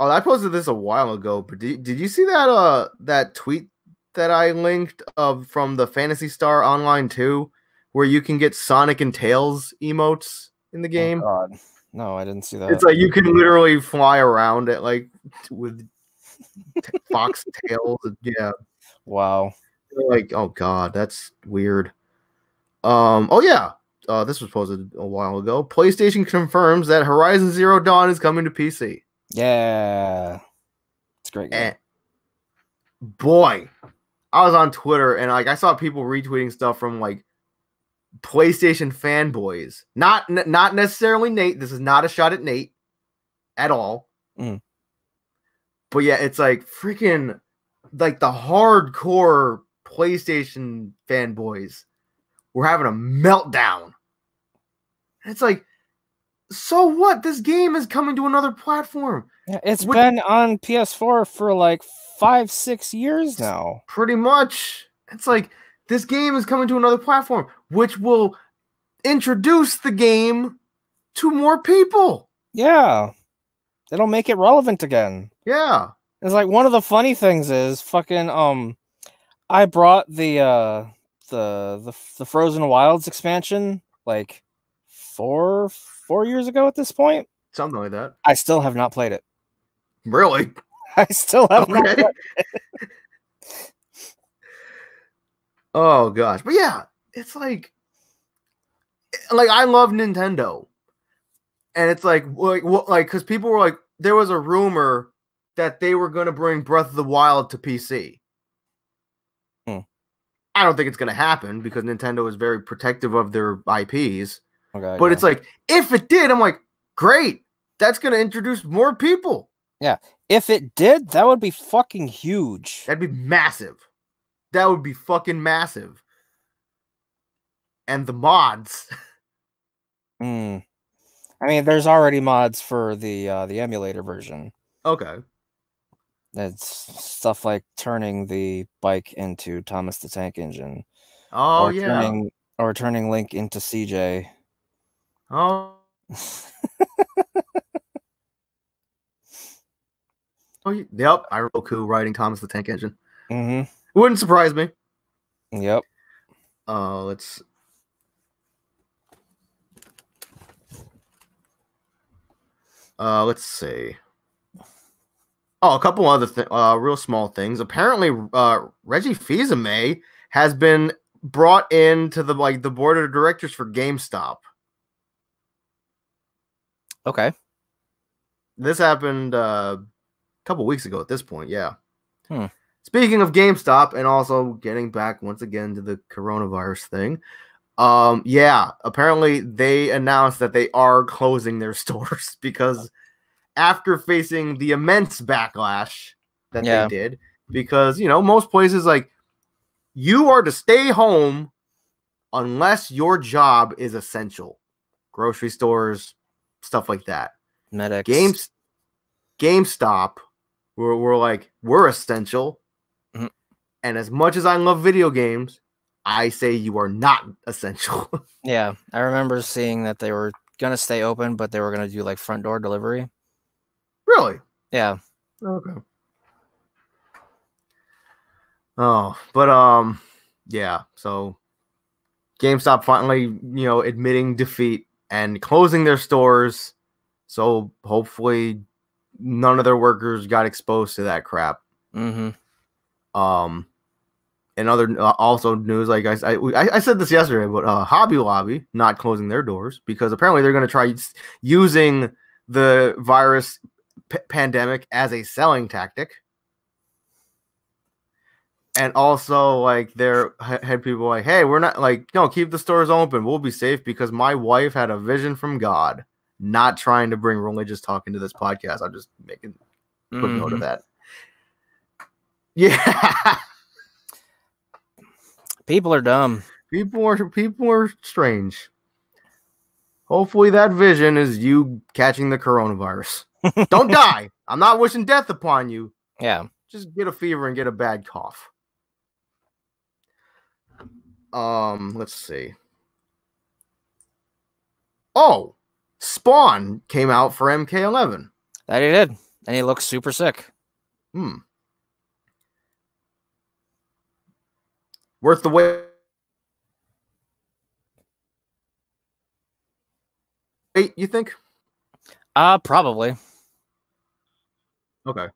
Oh, I posted this a while ago, but did, did you see that uh that tweet that I linked of from the Phantasy Star Online 2 where you can get Sonic and Tails emotes in the game? Oh, God. No, I didn't see that. It's like you can literally fly around it like with fox *laughs* tails. Yeah. wow. Like, oh god, that's weird. Um, oh yeah. Uh, this was posted a while ago. PlayStation confirms that Horizon Zero Dawn is coming to PC. Yeah. It's great game. Boy, I was on Twitter and like I saw people retweeting stuff from like PlayStation fanboys. Not n- not necessarily Nate. This is not a shot at Nate at all. Mm. But yeah, it's like freaking like the hardcore PlayStation fanboys were having a meltdown. And it's like, so what? This game is coming to another platform. Yeah, it's What- been on PS4 for like five, six years now. Pretty much. It's like this game is coming to another platform, which will introduce the game to more people. Yeah. It'll make it relevant again. Yeah. It's like one of the funny things is fucking um I brought the uh the the the Frozen Wilds expansion like four four years ago at this point. Something like that. I still have not played it. Really? *laughs* I still have not Okay. played *laughs* oh gosh. But yeah, it's like like I love Nintendo. And it's like like what like cuz people were like there was a rumor that they were going to bring Breath of the Wild to PC. Hmm. I don't think it's going to happen because Nintendo is very protective of their IPs. Okay, But yeah. it's like if it did, I'm like, great. That's going to introduce more people. Yeah. If it did, that would be fucking huge. That'd be massive. That would be fucking massive. And the mods. *laughs* Mm. I mean, there's already mods for the uh, the emulator version. Okay. It's stuff like turning the bike into Thomas the Tank Engine, Oh or yeah. turning or turning Link into CJ. Oh. *laughs* oh. Yep. I Roku writing Thomas the Tank Engine. Mm-hmm. Wouldn't surprise me. Yep. Uh, let's. Uh, let's see. Oh, a couple other th- uh, real small things. Apparently, uh, Reggie Fils-Aimé has been brought into the like the board of directors for GameStop. Okay. This happened uh, a couple weeks ago. At this point, yeah. Hmm. Speaking of GameStop, and also getting back once again to the coronavirus thing, um, yeah, apparently they announced that they are closing their *laughs* stores because after facing the immense backlash that Yeah. they did, because you know most places like you are to stay home unless your job is essential, grocery stores, stuff like that. Medics. Games GameStop we're like, we're essential. Mhm. And as much as I love video games, I say you are not essential. *laughs* Yeah, I remember seeing that they were gonna stay open, but they were gonna do like front door delivery. really? Yeah. Okay. Oh, but um, yeah. So GameStop finally, you know, admitting defeat and closing their stores. So hopefully, none of their workers got exposed to that crap. Mm-hmm. Um, and other uh, also news, like I, I I said this yesterday, but uh, Hobby Lobby not closing their doors because apparently they're going to try using the virus p- pandemic as a selling tactic. And also, like, their had people like, "Hey, we're not like, no, keep the stores open. We'll be safe because my wife had a vision from God." Not trying to bring religious talk into this podcast. I'm just making put note of mm-hmm. that. Yeah. People are dumb. People are people are strange. Hopefully that vision is you catching the coronavirus. *laughs* Don't die. I'm not wishing death upon you. Yeah. Just get a fever and get a bad cough. Um, let's see. Oh, Spawn came out for MK11. That he did. And he looks super sick. Hmm. Worth the wait. Wait, you think? Uh probably. Okay.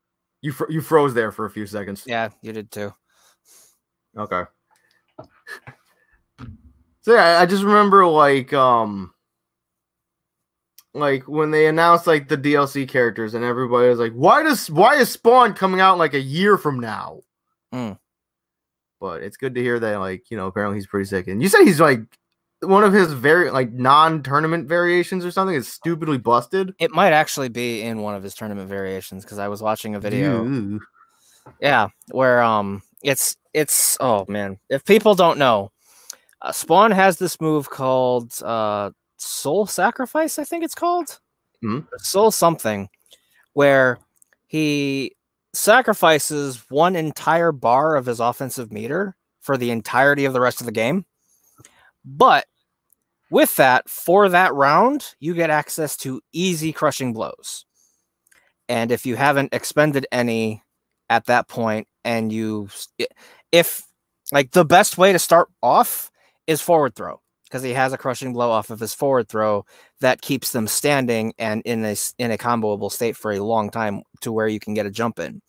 You fr- you froze there for a few seconds. Yeah, you did too. Okay. So yeah, I just remember like um like when they announced like the DLC characters and everybody was like, why does why is Spawn coming out like a year from now? Mm. But it's good to hear that like, you know, apparently he's pretty sick. And you said he's like one of his very like non-tournament variations or something is stupidly busted. It might actually be in one of his tournament variations because I was watching a video. Ooh. Yeah, where um, it's it's oh man, if people don't know, uh, Spawn has this move called uh Soul Sacrifice. I think it's called Mhm. Soul something, where he sacrifices one entire bar of his offensive meter for the entirety of the rest of the game. But with that, for that round, you get access to easy crushing blows. And if you haven't expended any at that point, and you, if like the best way to start off is forward throw, because he has a crushing blow off of his forward throw that keeps them standing and in a in a comboable state for a long time to where you can get a jump in.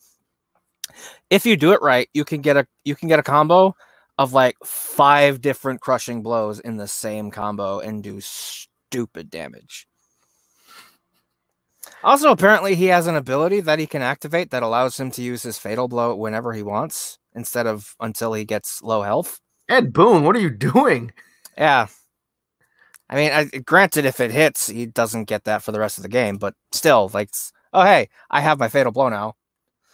If you do it right, you can get a you can get a combo of like five different crushing blows in the same combo and do stupid damage. Also, apparently, he has an ability that he can activate that allows him to use his fatal blow whenever he wants instead of until he gets low health. Ed Boon, what are you doing? Yeah. I mean, I, granted, if it hits, he doesn't get that for the rest of the game, but still, like, oh, hey, I have my fatal blow now.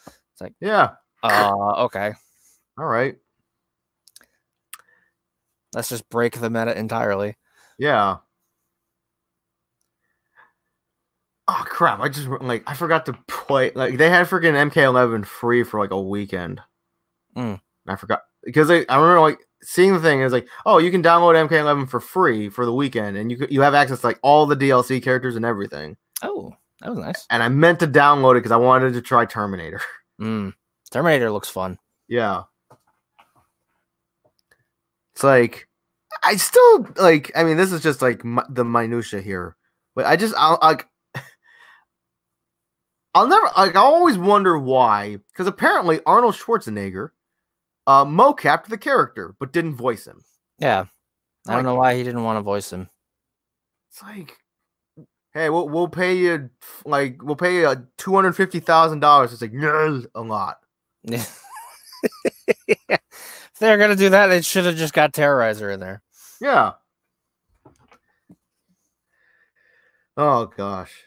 It's like, yeah. Uh, okay. All right. Let's just break the meta entirely. Yeah. Oh crap! I just like I forgot to play. Like they had freaking MK11 free for like a weekend. Mm. I forgot because I, I remember like seeing the thing. Was like, oh, you can download MK11 for free for the weekend, and you you have access to like all the DLC characters and everything. Oh, that was nice. And I meant to download it because I wanted to try Terminator. *laughs* Mm. Terminator looks fun. Yeah. It's like I still like. I mean, this is just like mi- the minutia here, but I just I'll like. *laughs* I'll never like. I always wonder why, because apparently Arnold Schwarzenegger, uh, mocapped the character but didn't voice him. Yeah. I Like- don't know why he didn't want to voice him. It's like, hey, we'll we'll pay you like we'll pay you two hundred fifty thousand dollars. It's like a lot. *laughs* if they're gonna do that, they should have just got Terrorizer in there. Yeah. Oh gosh.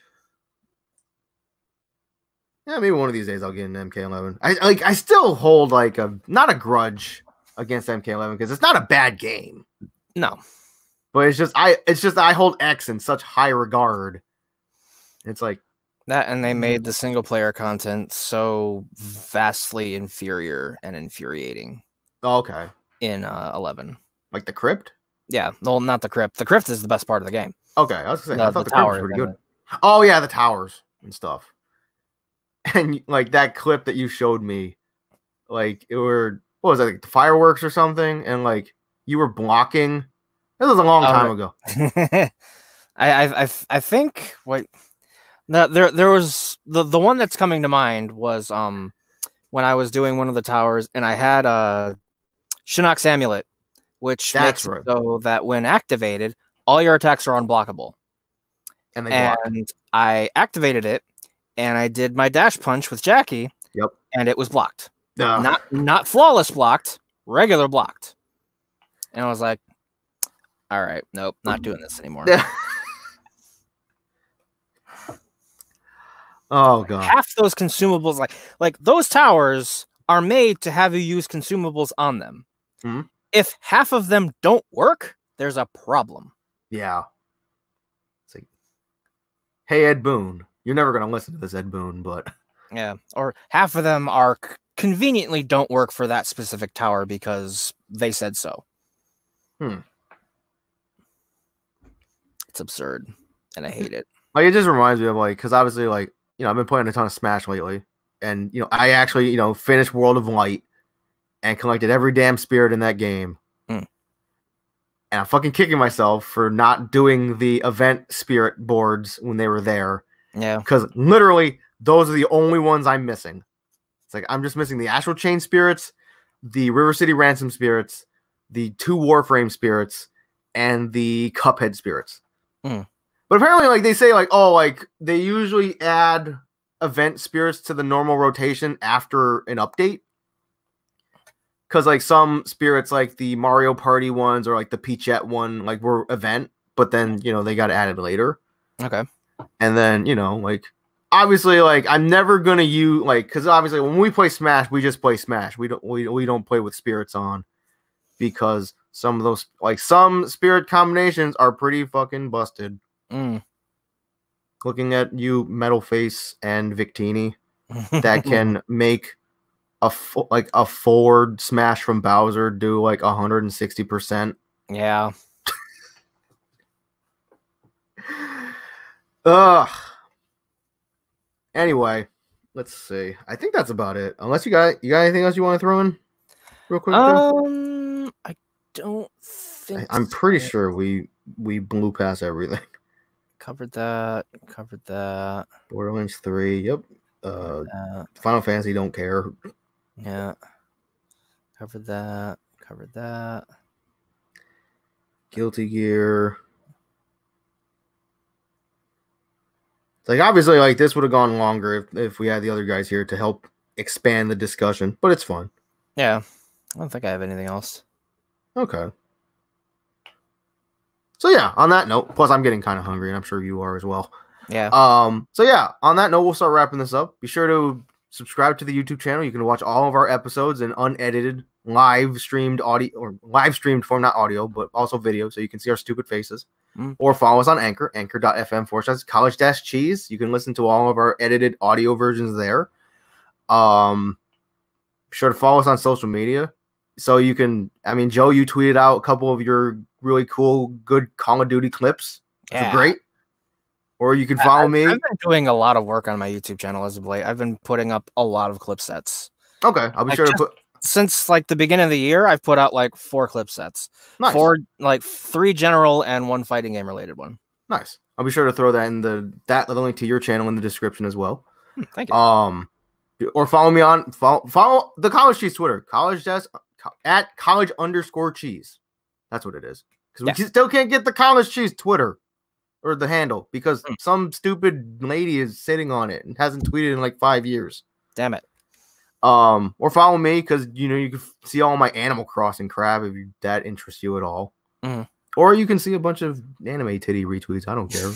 Yeah, maybe one of these days I'll get an MK11. I like I still hold like a not a grudge against MK11 because it's not a bad game, No. but it's just I it's just I hold X in such high regard. It's like That and they made the single player content so vastly inferior and infuriating okay, in uh, 11. like the crypt. Yeah, well, not the crypt. The crypt is the best part of the game. Okay, I was saying I The- thought the the, crypt was pretty good. Oh yeah, the towers and stuff. And like that clip that you showed me, like it were what was that, like the fireworks or something, and like you were blocking. This was a long Oh, time right. ago. *laughs* I, I I I think what the, there there was the the one that's coming to mind was um when I was doing one of the towers and I had a Shinnok's amulet, which That's makes right. so that when activated, all your attacks are unblockable. And. And I activated it, and I did my dash punch with Jackie. Yep. And it was blocked, Ugh. not not flawless blocked, regular blocked. And I was like, "All right, nope, not doing this anymore." *laughs* oh god. half those consumables like like those towers are made to have you use consumables on them Mhm. if half of them don't work there's a problem Yeah. It's like, hey Ed Boon, you're never gonna listen to this Ed Boon, but yeah or half of them are conveniently don't work for that specific tower because they said so Hmm. it's absurd and i hate it like it just reminds me of like because obviously like you know I've been playing a ton of Smash lately, and you know I actually you know finished World of Light and collected every damn spirit in that game, Mm. and I'm fucking kicking myself for not doing the event spirit boards when they were there, Yeah. because literally those are the only ones I'm missing. It's like I'm just missing the Astral Chain spirits, the River City Ransom spirits, the two Warframe spirits, and the Cuphead spirits. Hmm. But apparently, like they say, like oh, like they usually add event spirits to the normal rotation after an update. Because like some spirits, like the Mario Party ones or like the Peachette one, like were event, but then you know they got added later Okay. And then you know like obviously like i'm never gonna use like because obviously when we play smash we just play smash we don't we, we don't play with spirits on because some of those like some spirit combinations are pretty fucking busted Mm. looking at you metal face and victini that *laughs* can make a fo- like a forward smash from bowser do like 160% yeah. Ugh. Anyway, let's see. I think that's about it. Unless you got you got anything else you want to throw in, real quick. Um, I don't I, think I'm pretty so. sure we we blew past everything. *laughs* covered that. Covered that. Borderlands three. Yep. Uh, Final Fantasy. Don't care. yeah. Covered that. Covered that. Guilty Gear. Like obviously, like this would have gone longer if if we had the other guys here to help expand the discussion, but it's fun. Yeah. I don't think I have anything else. Okay. So yeah, on that note, plus I'm getting kind of hungry, and I'm sure you are as well. Yeah. Um, so yeah, on that note, we'll start wrapping this up. Be sure to subscribe to the YouTube channel. You can watch all of our episodes in unedited, live streamed audio or live streamed form, not audio, but also video, so you can see our stupid faces. Mm. Or follow us on Anchor, anchor.fm forward slash college dash cheese. You can listen to all of our edited audio versions there. Um, be sure to follow us on social media. So you can, I mean, Joe, you tweeted out a couple of your really cool, good Call of Duty clips. Yeah. great. Or you can follow I've- me. I've been doing a lot of work on my YouTube channel as of late. I've been putting up a lot of clip sets. Okay, I'll be I sure to put. Since like the beginning of the year, I've put out like four clip sets. Nice, Four like three general and one fighting game related one. nice. I'll be sure to throw that in the that the link to your channel in the description as well. Hmm, Thank you. Um, or follow me on follow, follow the College Cheese Twitter, College Desk at College underscore Cheese. That's what it is. Because we can- still can't get the College Cheese Twitter or the handle because Hmm. some stupid lady is sitting on it and hasn't tweeted in like five years. Damn it. Um, or follow me because you know you can see all my Animal Crossing crap if you, that interests you at all. Mhm. Or you can see a bunch of anime titty retweets. I don't care.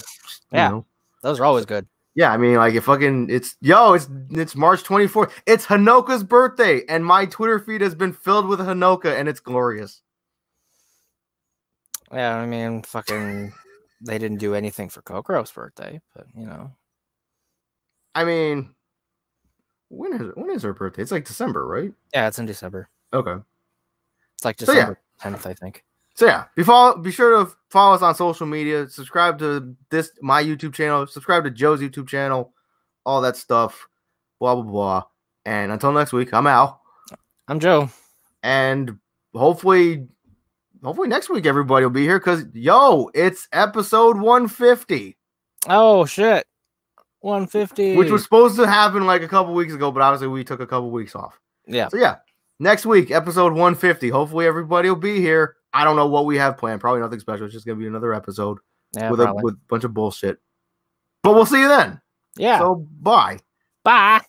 Yeah. know. Those are always good. Yeah, I mean, like if fucking it's yo, it's it's March 24th. It's Hanoka's birthday, and my Twitter feed has been filled with Hanoka, and it's glorious. Yeah, I mean, fucking, they didn't do anything for Kokoro's birthday, but you know, I mean, when is when is her birthday? It's like December, right? yeah, it's in December. Okay. It's like So, yeah. December tenth, I think. So yeah, be follow, be sure to follow us on social media. Subscribe to this my YouTube channel. Subscribe to Joe's YouTube channel. All that stuff. Blah blah blah. And until next week, I'm Al. I'm Joe. And hopefully, hopefully next week everybody will be here because yo, it's episode 150, Oh shit, one fifty. which was supposed to happen like a couple weeks ago, but obviously we took a couple weeks off. yeah, So yeah, next week, episode 150. Hopefully everybody will be here. I don't know what we have planned. Probably nothing special. It's just gonna be another episode. yeah, with a with a bunch of bullshit. But we'll see you then. yeah. So bye. Bye.